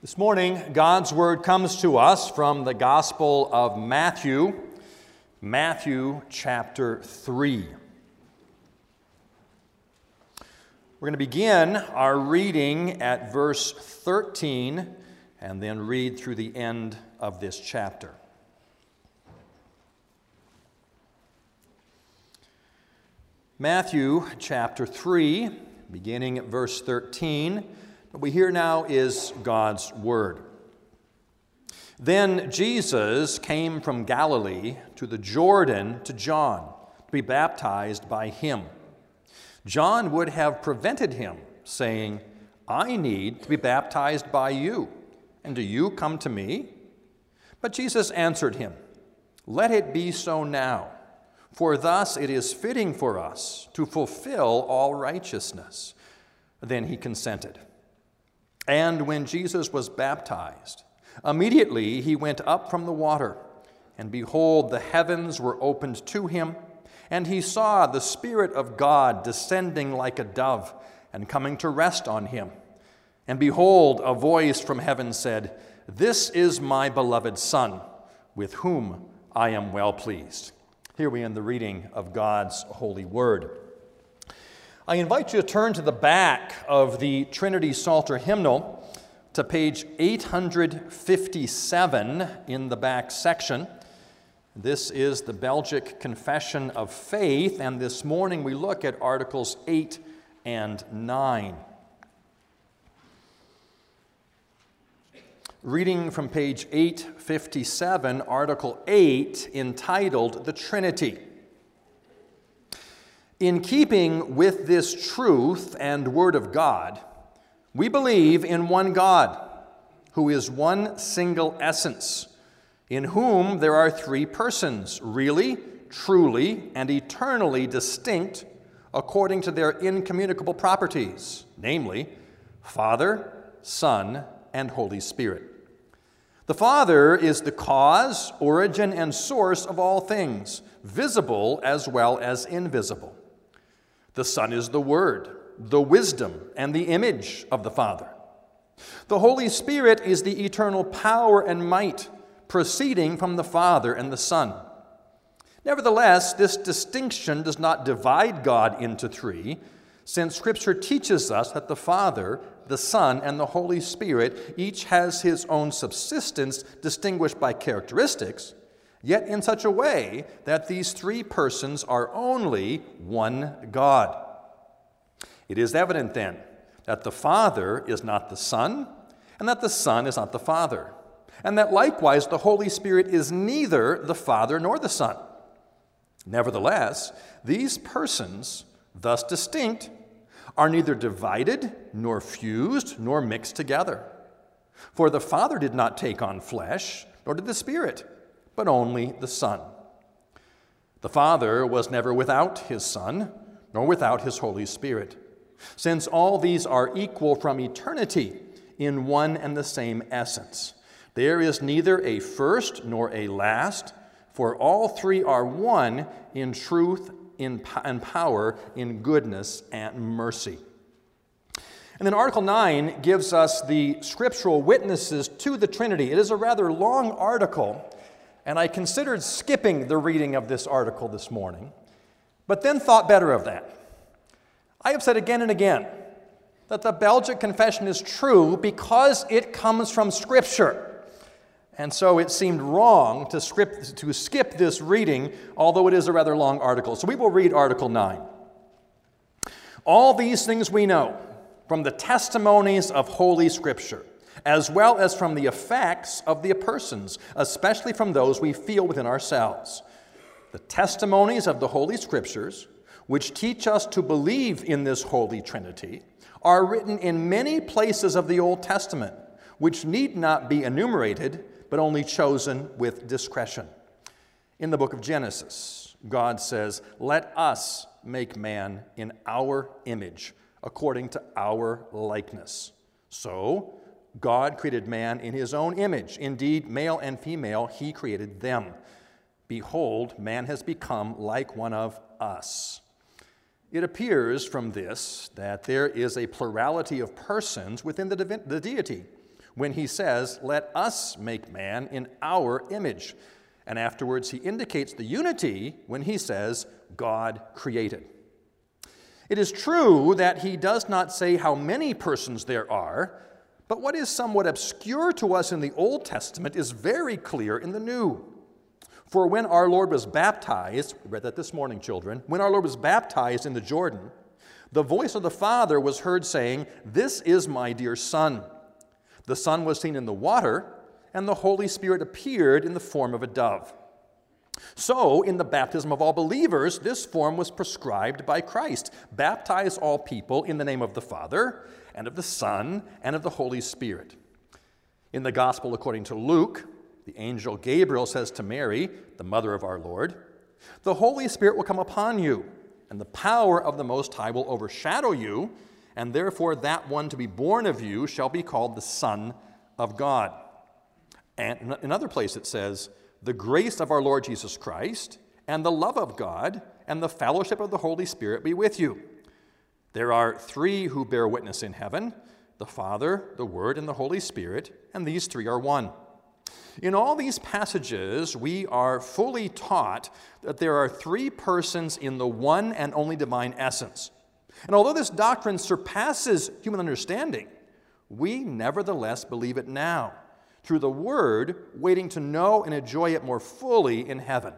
This morning, God's Word comes to us from the Gospel of Matthew, Matthew chapter 3. We're going to begin our reading at verse 13 and then read through the end of this chapter. Matthew chapter 3, beginning at verse 13. What we hear now is God's word. Then Jesus came from Galilee to the Jordan to John to be baptized by him. John would have prevented him, saying, I need to be baptized by you, and do you come to me? But Jesus answered him, Let it be so now, for thus it is fitting for us to fulfill all righteousness. Then he consented. And when Jesus was baptized, immediately he went up from the water, and behold, the heavens were opened to him, and he saw the Spirit of God descending like a dove and coming to rest on him. And behold, a voice from heaven said, This is my beloved Son, with whom I am well pleased. Here we end the reading of God's holy word. I invite you to turn to the back of the Trinity Psalter hymnal to page 857 in the back section. This is the Belgic Confession of Faith, and this morning we look at Articles 8 and 9. Reading from page 857, Article 8, entitled The Trinity. In keeping with this truth and Word of God, we believe in one God, who is one single essence, in whom there are three persons, really, truly, and eternally distinct according to their incommunicable properties, namely, Father, Son, and Holy Spirit. The Father is the cause, origin, and source of all things, visible as well as invisible. The Son is the Word, the wisdom, and the image of the Father. The Holy Spirit is the eternal power and might proceeding from the Father and the Son. Nevertheless, this distinction does not divide God into three, since Scripture teaches us that the Father, the Son, and the Holy Spirit each has his own subsistence distinguished by characteristics, yet in such a way that these three persons are only one God. It is evident then that the Father is not the Son, and that the Son is not the Father, and that likewise the Holy Spirit is neither the Father nor the Son. Nevertheless, these persons, thus distinct, are neither divided, nor fused, nor mixed together. For the Father did not take on flesh, nor did the Spirit but only the Son. The Father was never without his Son, nor without his Holy Spirit, since all these are equal from eternity in one and the same essence. There is neither a first nor a last, for all three are one in truth in, and power, in goodness and mercy. And then Article 9 gives us the scriptural witnesses to the Trinity. It is a rather long article, and I considered skipping the reading of this article this morning, but then thought better of that. I have said again and again that the Belgic Confession is true because it comes from Scripture. And so it seemed wrong to, script, to skip this reading, although it is a rather long article. So we will read Article 9. All these things we know from the testimonies of Holy Scripture as well as from the effects of the persons, especially from those we feel within ourselves. The testimonies of the Holy Scriptures, which teach us to believe in this Holy Trinity, are written in many places of the Old Testament, which need not be enumerated, but only chosen with discretion. In the book of Genesis, God says, Let us make man in our image, according to our likeness. So, God created man in his own image. Indeed, male and female, he created them. Behold, man has become like one of us. It appears from this that there is a plurality of persons within the, the deity, when he says, Let us make man in our image. And afterwards, he indicates the unity when he says, God created. It is true that he does not say how many persons there are, but what is somewhat obscure to us in the Old Testament is very clear in the New. For when our Lord was baptized, we read that this morning, children, when our Lord was baptized in the Jordan, the voice of the Father was heard saying, This is my dear Son. The Son was seen in the water, and the Holy Spirit appeared in the form of a dove. So, in the baptism of all believers, this form was prescribed by Christ. Baptize all people in the name of the Father, and of the Son, and of the Holy Spirit. In the Gospel according to Luke, the angel Gabriel says to Mary, the mother of our Lord, The Holy Spirit will come upon you, and the power of the Most High will overshadow you, and therefore that one to be born of you shall be called the Son of God. And in another place it says, The grace of our Lord Jesus Christ, and the love of God, and the fellowship of the Holy Spirit be with you. There are three who bear witness in heaven the Father, the Word, and the Holy Spirit, and these three are one. In all these passages, we are fully taught that there are three persons in the one and only divine essence. And although this doctrine surpasses human understanding, we nevertheless believe it now through the Word, waiting to know and enjoy it more fully in heaven.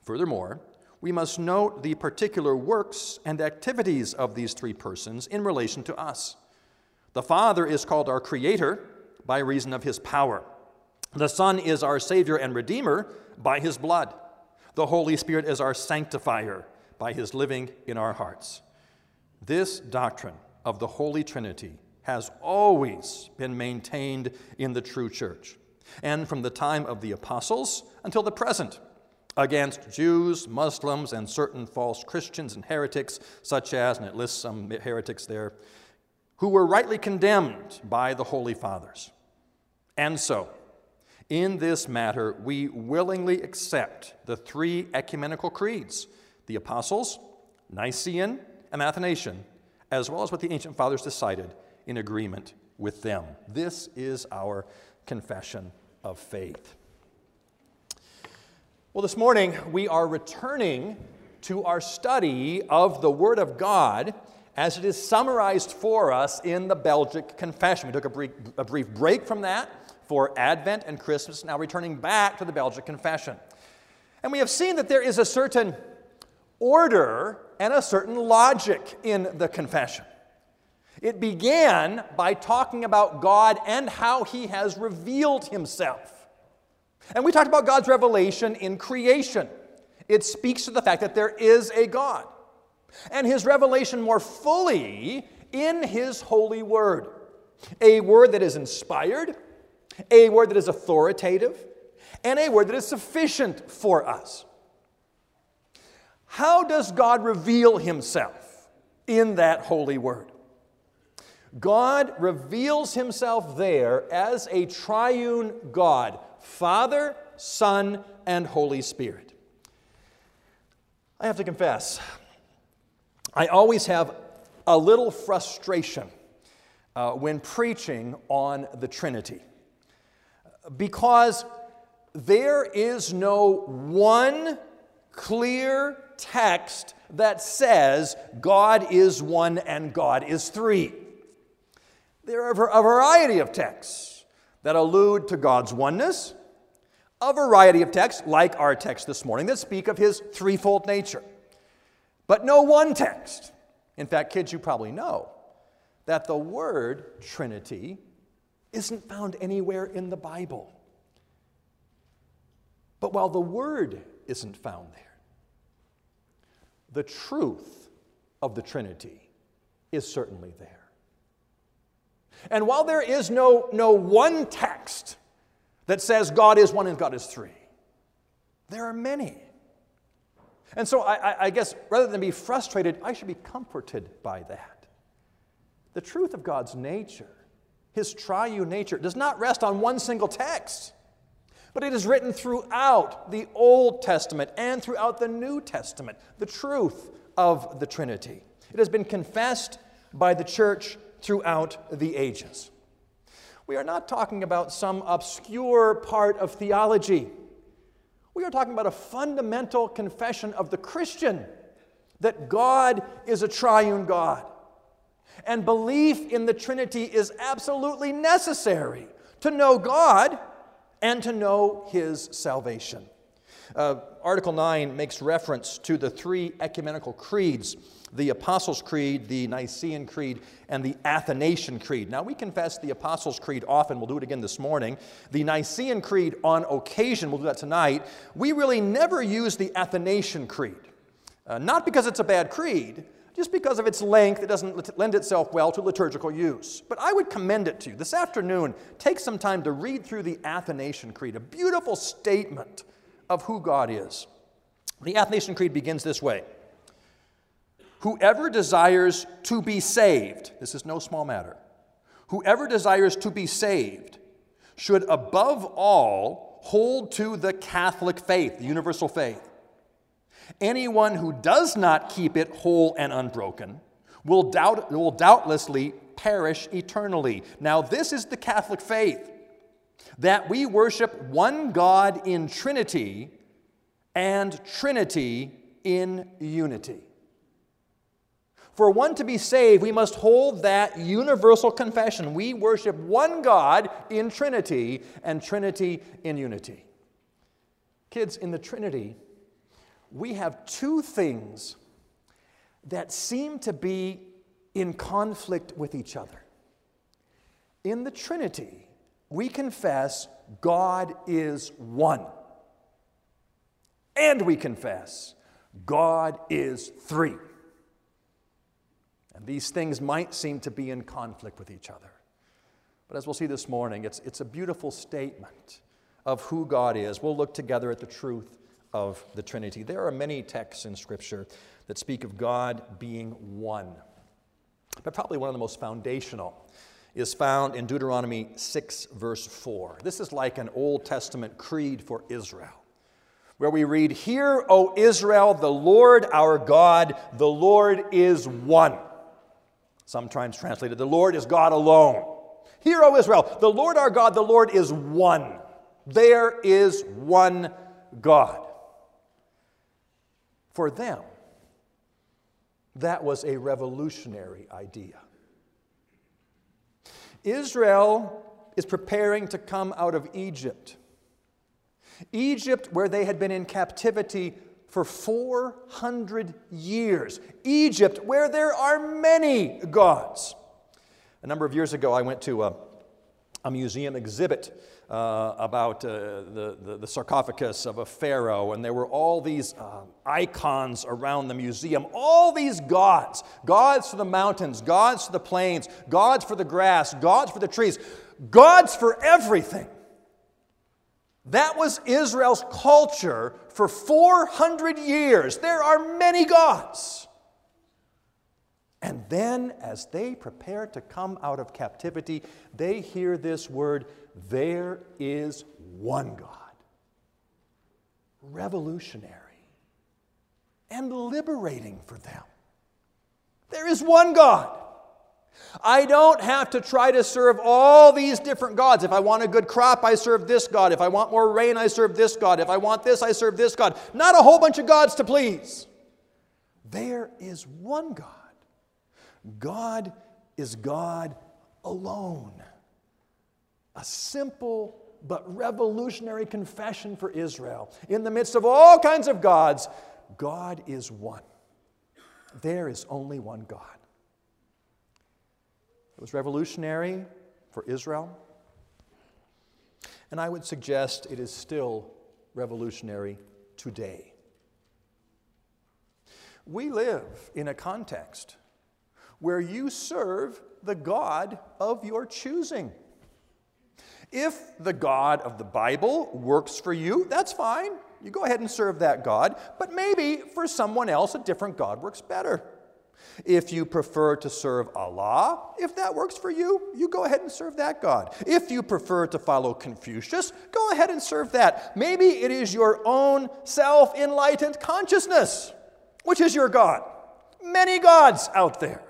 Furthermore, we must note the particular works and activities of these three persons in relation to us. The Father is called our Creator by reason of His power. The Son is our Savior and Redeemer by his blood. The Holy Spirit is our sanctifier by his living in our hearts. This doctrine of the Holy Trinity has always been maintained in the true church, and from the time of the apostles until the present, against Jews, Muslims, and certain false Christians and heretics, such as, and it lists some heretics there, who were rightly condemned by the Holy Fathers. And so, in this matter, we willingly accept the three ecumenical creeds the Apostles, Nicene, and Athanasian, as well as what the ancient fathers decided in agreement with them. This is our confession of faith. Well, this morning we are returning to our study of the Word of God as it is summarized for us in the Belgic Confession. We took a brief, a brief break from that for Advent and Christmas, now returning back to the Belgic Confession. And we have seen that there is a certain order and a certain logic in the confession. It began by talking about God and how He has revealed Himself. And we talked about God's revelation in creation. It speaks to the fact that there is a God. And His revelation more fully in His holy word. A word that is inspired, a word that is authoritative, and a word that is sufficient for us. How does God reveal himself in that holy word? God reveals himself there as a triune God Father, Son, and Holy Spirit. I have to confess, I always have a little frustration uh, when preaching on the Trinity because there is no one clear text that says God is one and God is three. There are a variety of texts that allude to God's oneness, a variety of texts, like our text this morning, that speak of his threefold nature. But no one text. In fact, kids, you probably know that the word Trinity isn't found anywhere in the Bible. But while the word isn't found there, the truth of the Trinity is certainly there. And while there is no, no one text that says God is one and God is three, there are many. And so I, I, guess rather than be frustrated, I should be comforted by that. The truth of God's nature his triune nature does not rest on one single text, but it is written throughout the Old Testament and throughout the New Testament, the truth of the Trinity. It has been confessed by the church throughout the ages. We are not talking about some obscure part of theology. We are talking about a fundamental confession of the Christian that God is a triune God. And belief in the Trinity is absolutely necessary to know God and to know His salvation. Uh, Article 9 makes reference to the three ecumenical creeds the Apostles' Creed, the Nicene Creed, and the Athanasian Creed. Now, we confess the Apostles' Creed often. We'll do it again this morning. The Nicene Creed on occasion. We'll do that tonight. We really never use the Athanasian Creed. Uh, not because it's a bad creed, just because of its length, it doesn't lend itself well to liturgical use. But I would commend it to you. This afternoon, take some time to read through the Athanasian Creed, a beautiful statement of who God is. The Athanasian Creed begins this way Whoever desires to be saved, this is no small matter, whoever desires to be saved should above all hold to the Catholic faith, the universal faith. Anyone who does not keep it whole and unbroken will, doubt, will doubtlessly perish eternally. Now, this is the Catholic faith that we worship one God in Trinity and Trinity in unity. For one to be saved, we must hold that universal confession. We worship one God in Trinity and Trinity in unity. Kids, in the Trinity, we have two things that seem to be in conflict with each other. In the Trinity, we confess God is one. And we confess God is three. And these things might seem to be in conflict with each other. But as we'll see this morning, it's, it's a beautiful statement of who God is. We'll look together at the truth of the Trinity. There are many texts in Scripture that speak of God being one. But probably one of the most foundational is found in Deuteronomy 6, verse 4. This is like an Old Testament creed for Israel, where we read, Hear, O Israel, the Lord our God, the Lord is one. Sometimes translated, the Lord is God alone. Hear, O Israel, the Lord our God, the Lord is one. There is one God. For them, that was a revolutionary idea. Israel is preparing to come out of Egypt. Egypt, where they had been in captivity for 400 years. Egypt, where there are many gods. A number of years ago, I went to a, a museum exhibit uh, about uh, the, the, the, sarcophagus of a pharaoh, and there were all these uh, icons around the museum, all these gods gods for the mountains, gods for the plains, gods for the grass, gods for the trees, gods for everything. That was Israel's culture for 400 years. There are many gods. And then, as they prepare to come out of captivity, they hear this word there is one God. Revolutionary and liberating for them. There is one God. I don't have to try to serve all these different gods. If I want a good crop, I serve this God. If I want more rain, I serve this God. If I want this, I serve this God. Not a whole bunch of gods to please. There is one God. God is God alone. A simple but revolutionary confession for Israel. In the midst of all kinds of gods, God is one. There is only one God. It was revolutionary for Israel. And I would suggest it is still revolutionary today. We live in a context where you serve the God of your choosing. If the God of the Bible works for you, that's fine. You go ahead and serve that God. But maybe for someone else, a different God works better. If you prefer to serve Allah, if that works for you, you go ahead and serve that God. If you prefer to follow Confucius, go ahead and serve that. Maybe it is your own self enlightened consciousness, which is your God. Many gods out there.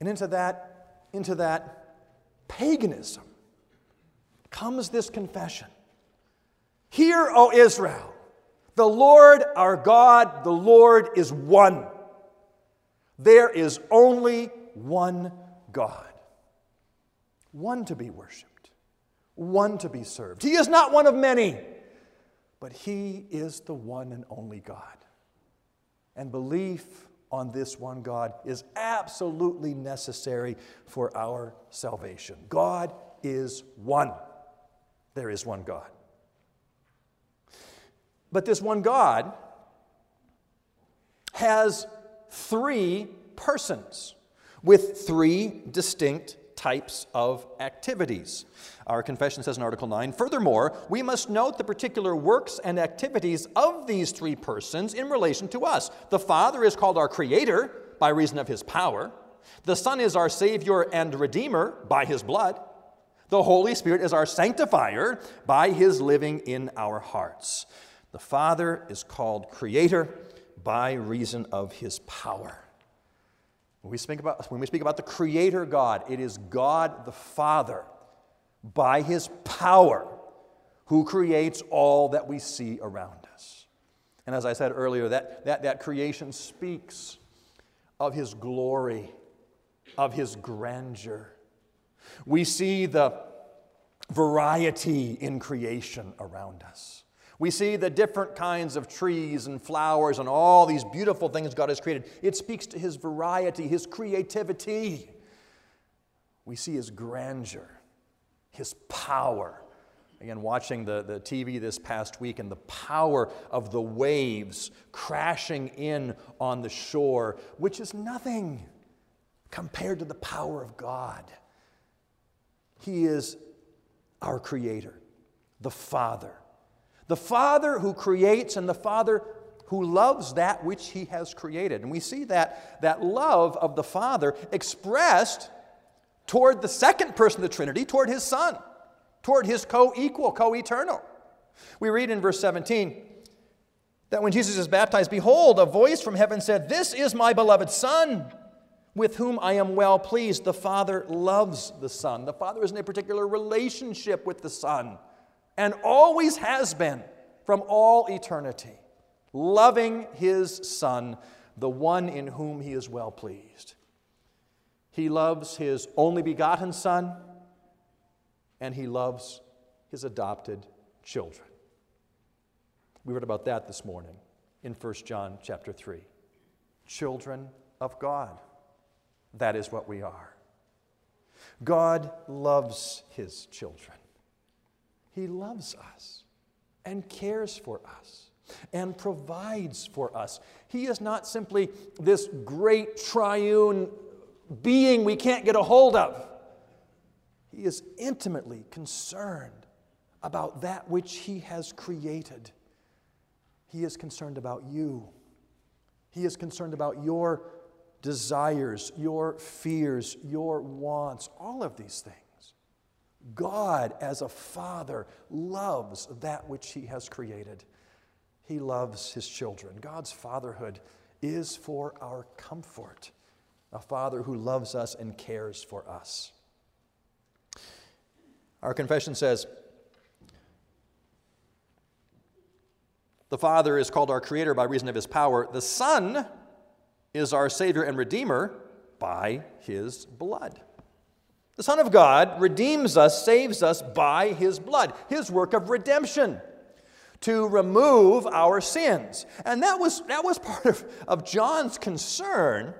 And into that, into that paganism comes this confession Hear, O Israel, the Lord our God, the Lord is one. There is only one God, one to be worshiped, one to be served. He is not one of many, but He is the one and only God. And belief on this one God is absolutely necessary for our salvation. God is one. There is one God. But this one God has three persons with three distinct types of activities. Our confession says in Article 9 Furthermore, we must note the particular works and activities of these three persons in relation to us. The Father is called our Creator by reason of His power, the Son is our Savior and Redeemer by His blood, the Holy Spirit is our Sanctifier by His living in our hearts. The Father is called Creator by reason of His power. When we speak about, when we speak about the Creator God, it is God the Father, by His power, who creates all that we see around us. And as I said earlier, that, that, that creation speaks of His glory, of His grandeur. We see the variety in creation around us. We see the different kinds of trees and flowers and all these beautiful things God has created. It speaks to His variety, His creativity. We see His grandeur, His power. Again, watching the, the TV this past week and the power of the waves crashing in on the shore, which is nothing compared to the power of God. He is our Creator, the Father the Father who creates and the Father who loves that which he has created. And we see that, that love of the Father expressed toward the second person of the Trinity, toward his Son, toward his co equal, co eternal. We read in verse 17 that when Jesus is baptized, behold, a voice from heaven said, This is my beloved Son, with whom I am well pleased. The Father loves the Son. The Father is in a particular relationship with the Son and always has been from all eternity, loving his Son, the one in whom he is well pleased. He loves his only begotten Son, and he loves his adopted children. We read about that this morning in 1 John chapter 3. Children of God. That is what we are. God loves his children. He loves us and cares for us and provides for us. He is not simply this great triune being we can't get a hold of. He is intimately concerned about that which He has created. He is concerned about you. He is concerned about your desires, your fears, your wants, all of these things. God, as a father, loves that which he has created. He loves his children. God's fatherhood is for our comfort, a father who loves us and cares for us. Our confession says, The Father is called our Creator by reason of His power. The Son is our Savior and Redeemer by His blood. The Son of God redeems us, saves us by His blood, His work of redemption to remove our sins. And that was, that was part of, of John's concern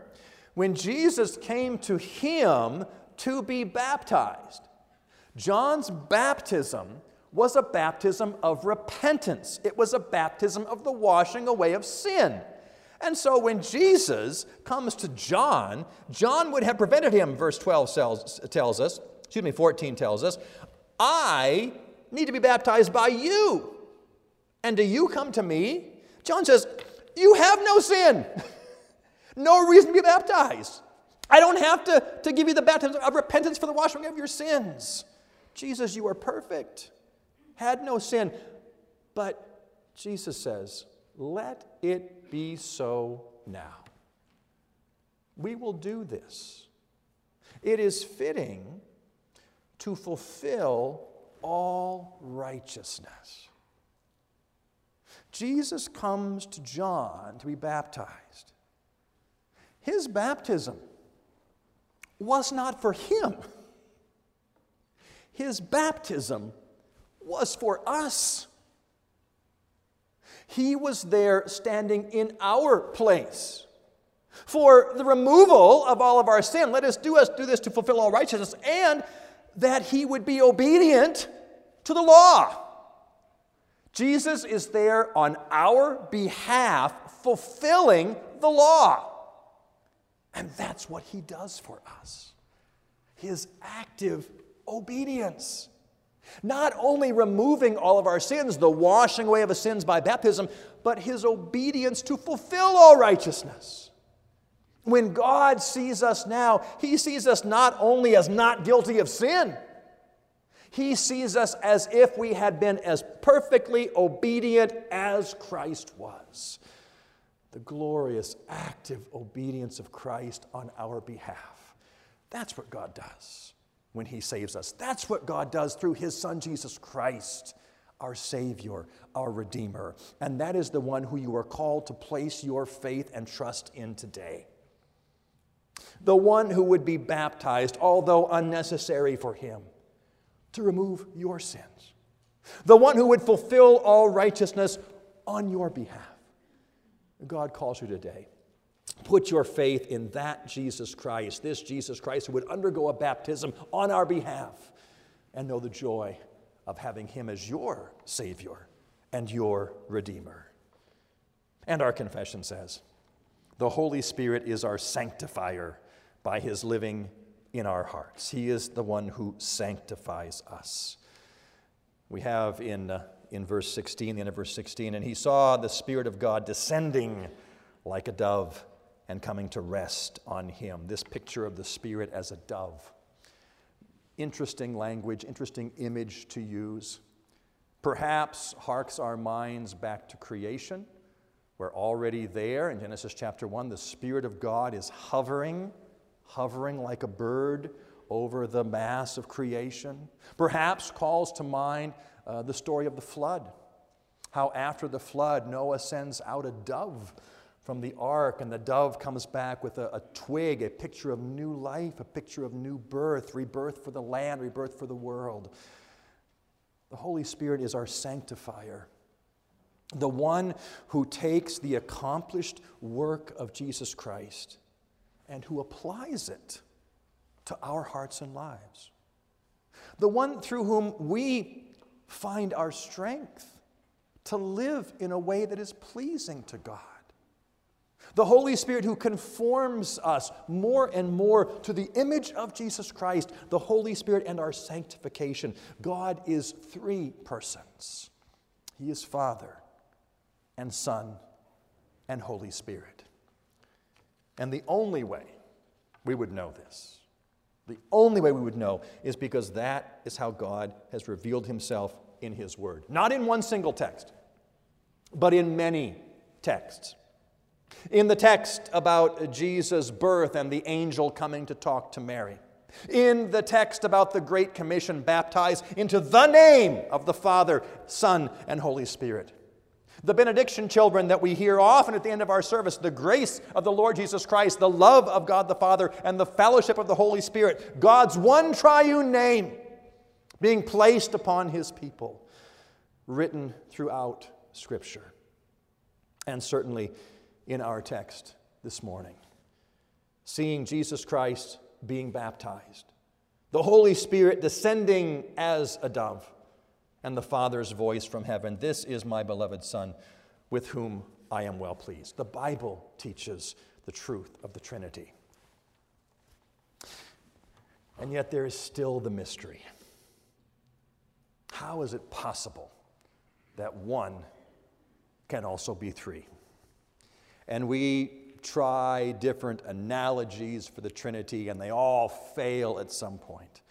when Jesus came to him to be baptized. John's baptism was a baptism of repentance, it was a baptism of the washing away of sin. And so when Jesus comes to John, John would have prevented him, verse 12 tells, tells us, excuse me, 14 tells us, I need to be baptized by you. And do you come to me? John says, You have no sin, no reason to be baptized. I don't have to, to give you the baptism of repentance for the washing of your sins. Jesus, you are perfect, had no sin. But Jesus says, Let it be so now. We will do this. It is fitting to fulfill all righteousness. Jesus comes to John to be baptized. His baptism was not for him, his baptism was for us. He was there standing in our place. For the removal of all of our sin, let us do us do this to fulfill all righteousness, and that he would be obedient to the law. Jesus is there on our behalf, fulfilling the law. And that's what he does for us his active obedience. Not only removing all of our sins, the washing away of the sins by baptism, but his obedience to fulfill all righteousness. When God sees us now, he sees us not only as not guilty of sin, he sees us as if we had been as perfectly obedient as Christ was. The glorious, active obedience of Christ on our behalf. That's what God does when He saves us. That's what God does through His Son, Jesus Christ, our Savior, our Redeemer. And that is the one who you are called to place your faith and trust in today. The one who would be baptized, although unnecessary for Him to remove your sins, the one who would fulfill all righteousness on your behalf. God calls you today. Put your faith in that Jesus Christ, this Jesus Christ who would undergo a baptism on our behalf, and know the joy of having Him as your Savior and your Redeemer. And our confession says, the Holy Spirit is our sanctifier by His living in our hearts. He is the one who sanctifies us. We have in, uh, in verse 16, the end of verse 16, and he saw the Spirit of God descending like a dove and coming to rest on him. This picture of the Spirit as a dove. Interesting language, interesting image to use. Perhaps harks our minds back to creation. We're already there in Genesis chapter 1. The Spirit of God is hovering hovering like a bird over the mass of creation. Perhaps calls to mind uh, the story of the flood. How after the flood, Noah sends out a dove from the ark, and the dove comes back with a, a, twig, a picture of new life, a picture of new birth, rebirth for the land, rebirth for the world. The Holy Spirit is our sanctifier, the one who takes the accomplished work of Jesus Christ and who applies it to our hearts and lives. The one through whom we find our strength to live in a way that is pleasing to God. The Holy Spirit who conforms us more and more to the image of Jesus Christ, the Holy Spirit and our sanctification. God is three persons He is Father and Son and Holy Spirit. And the only way we would know this, the only way we would know is because that is how God has revealed himself in his word. Not in one single text, but in many texts. In the text about Jesus' birth and the angel coming to talk to Mary. In the text about the Great Commission, baptized into the name of the Father, Son, and Holy Spirit. The benediction, children, that we hear often at the end of our service the grace of the Lord Jesus Christ, the love of God the Father, and the fellowship of the Holy Spirit, God's one triune name being placed upon his people, written throughout Scripture, and certainly in our text this morning. Seeing Jesus Christ being baptized, the Holy Spirit descending as a dove and the Father's voice from heaven This is my beloved Son, with whom I am well pleased. The Bible teaches the truth of the Trinity. And yet there is still the mystery. How is it possible that one can also be three? And we try different analogies for the Trinity, and they all fail at some point.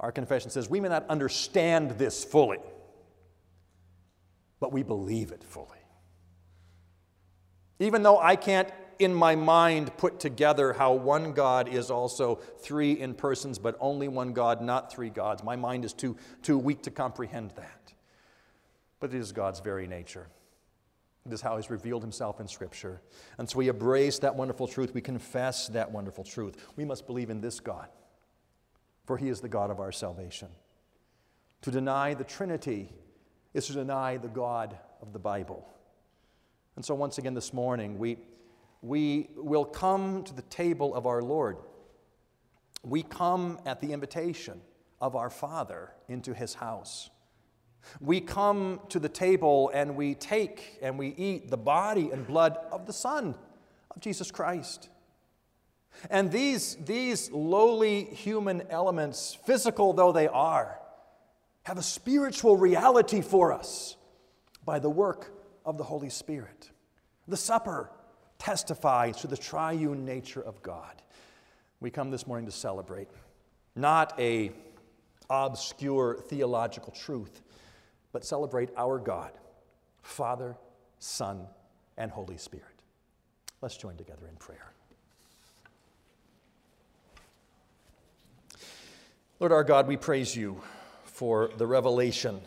Our confession says we may not understand this fully, but we believe it fully. Even though I can't in my mind put together how one God is also three in persons, but only one God, not three gods. My mind is too, too weak to comprehend that. But it is God's very nature. It is how He's revealed Himself in Scripture. And so we embrace that wonderful truth. We confess that wonderful truth. We must believe in this God, for He is the God of our salvation. To deny the Trinity is to deny the God of the Bible. And so, once again, this morning, we, we will come to the table of our Lord. We come at the invitation of our Father into His house. We come to the table and we take and we eat the body and blood of the Son of Jesus Christ. And these, these lowly human elements, physical though they are, have a spiritual reality for us by the work of the Holy Spirit. The supper testifies to the triune nature of God. We come this morning to celebrate not a obscure theological truth, but celebrate our God, Father, Son, and Holy Spirit. Let's join together in prayer. Lord our God, we praise you for the revelation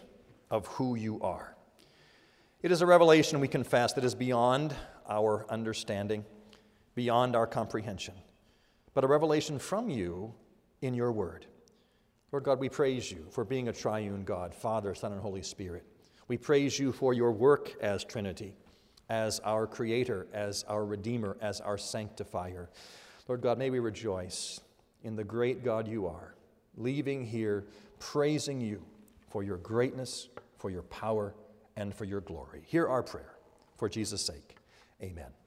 of who you are. It is a revelation we confess that is beyond our understanding, beyond our comprehension, but a revelation from you in your word. Lord God, we praise you for being a triune God, Father, Son, and Holy Spirit. We praise you for your work as Trinity, as our Creator, as our Redeemer, as our Sanctifier. Lord God, may we rejoice in the great God you are, leaving here praising you for your greatness, for your power, and for your glory. Hear our prayer for Jesus' sake. Amen.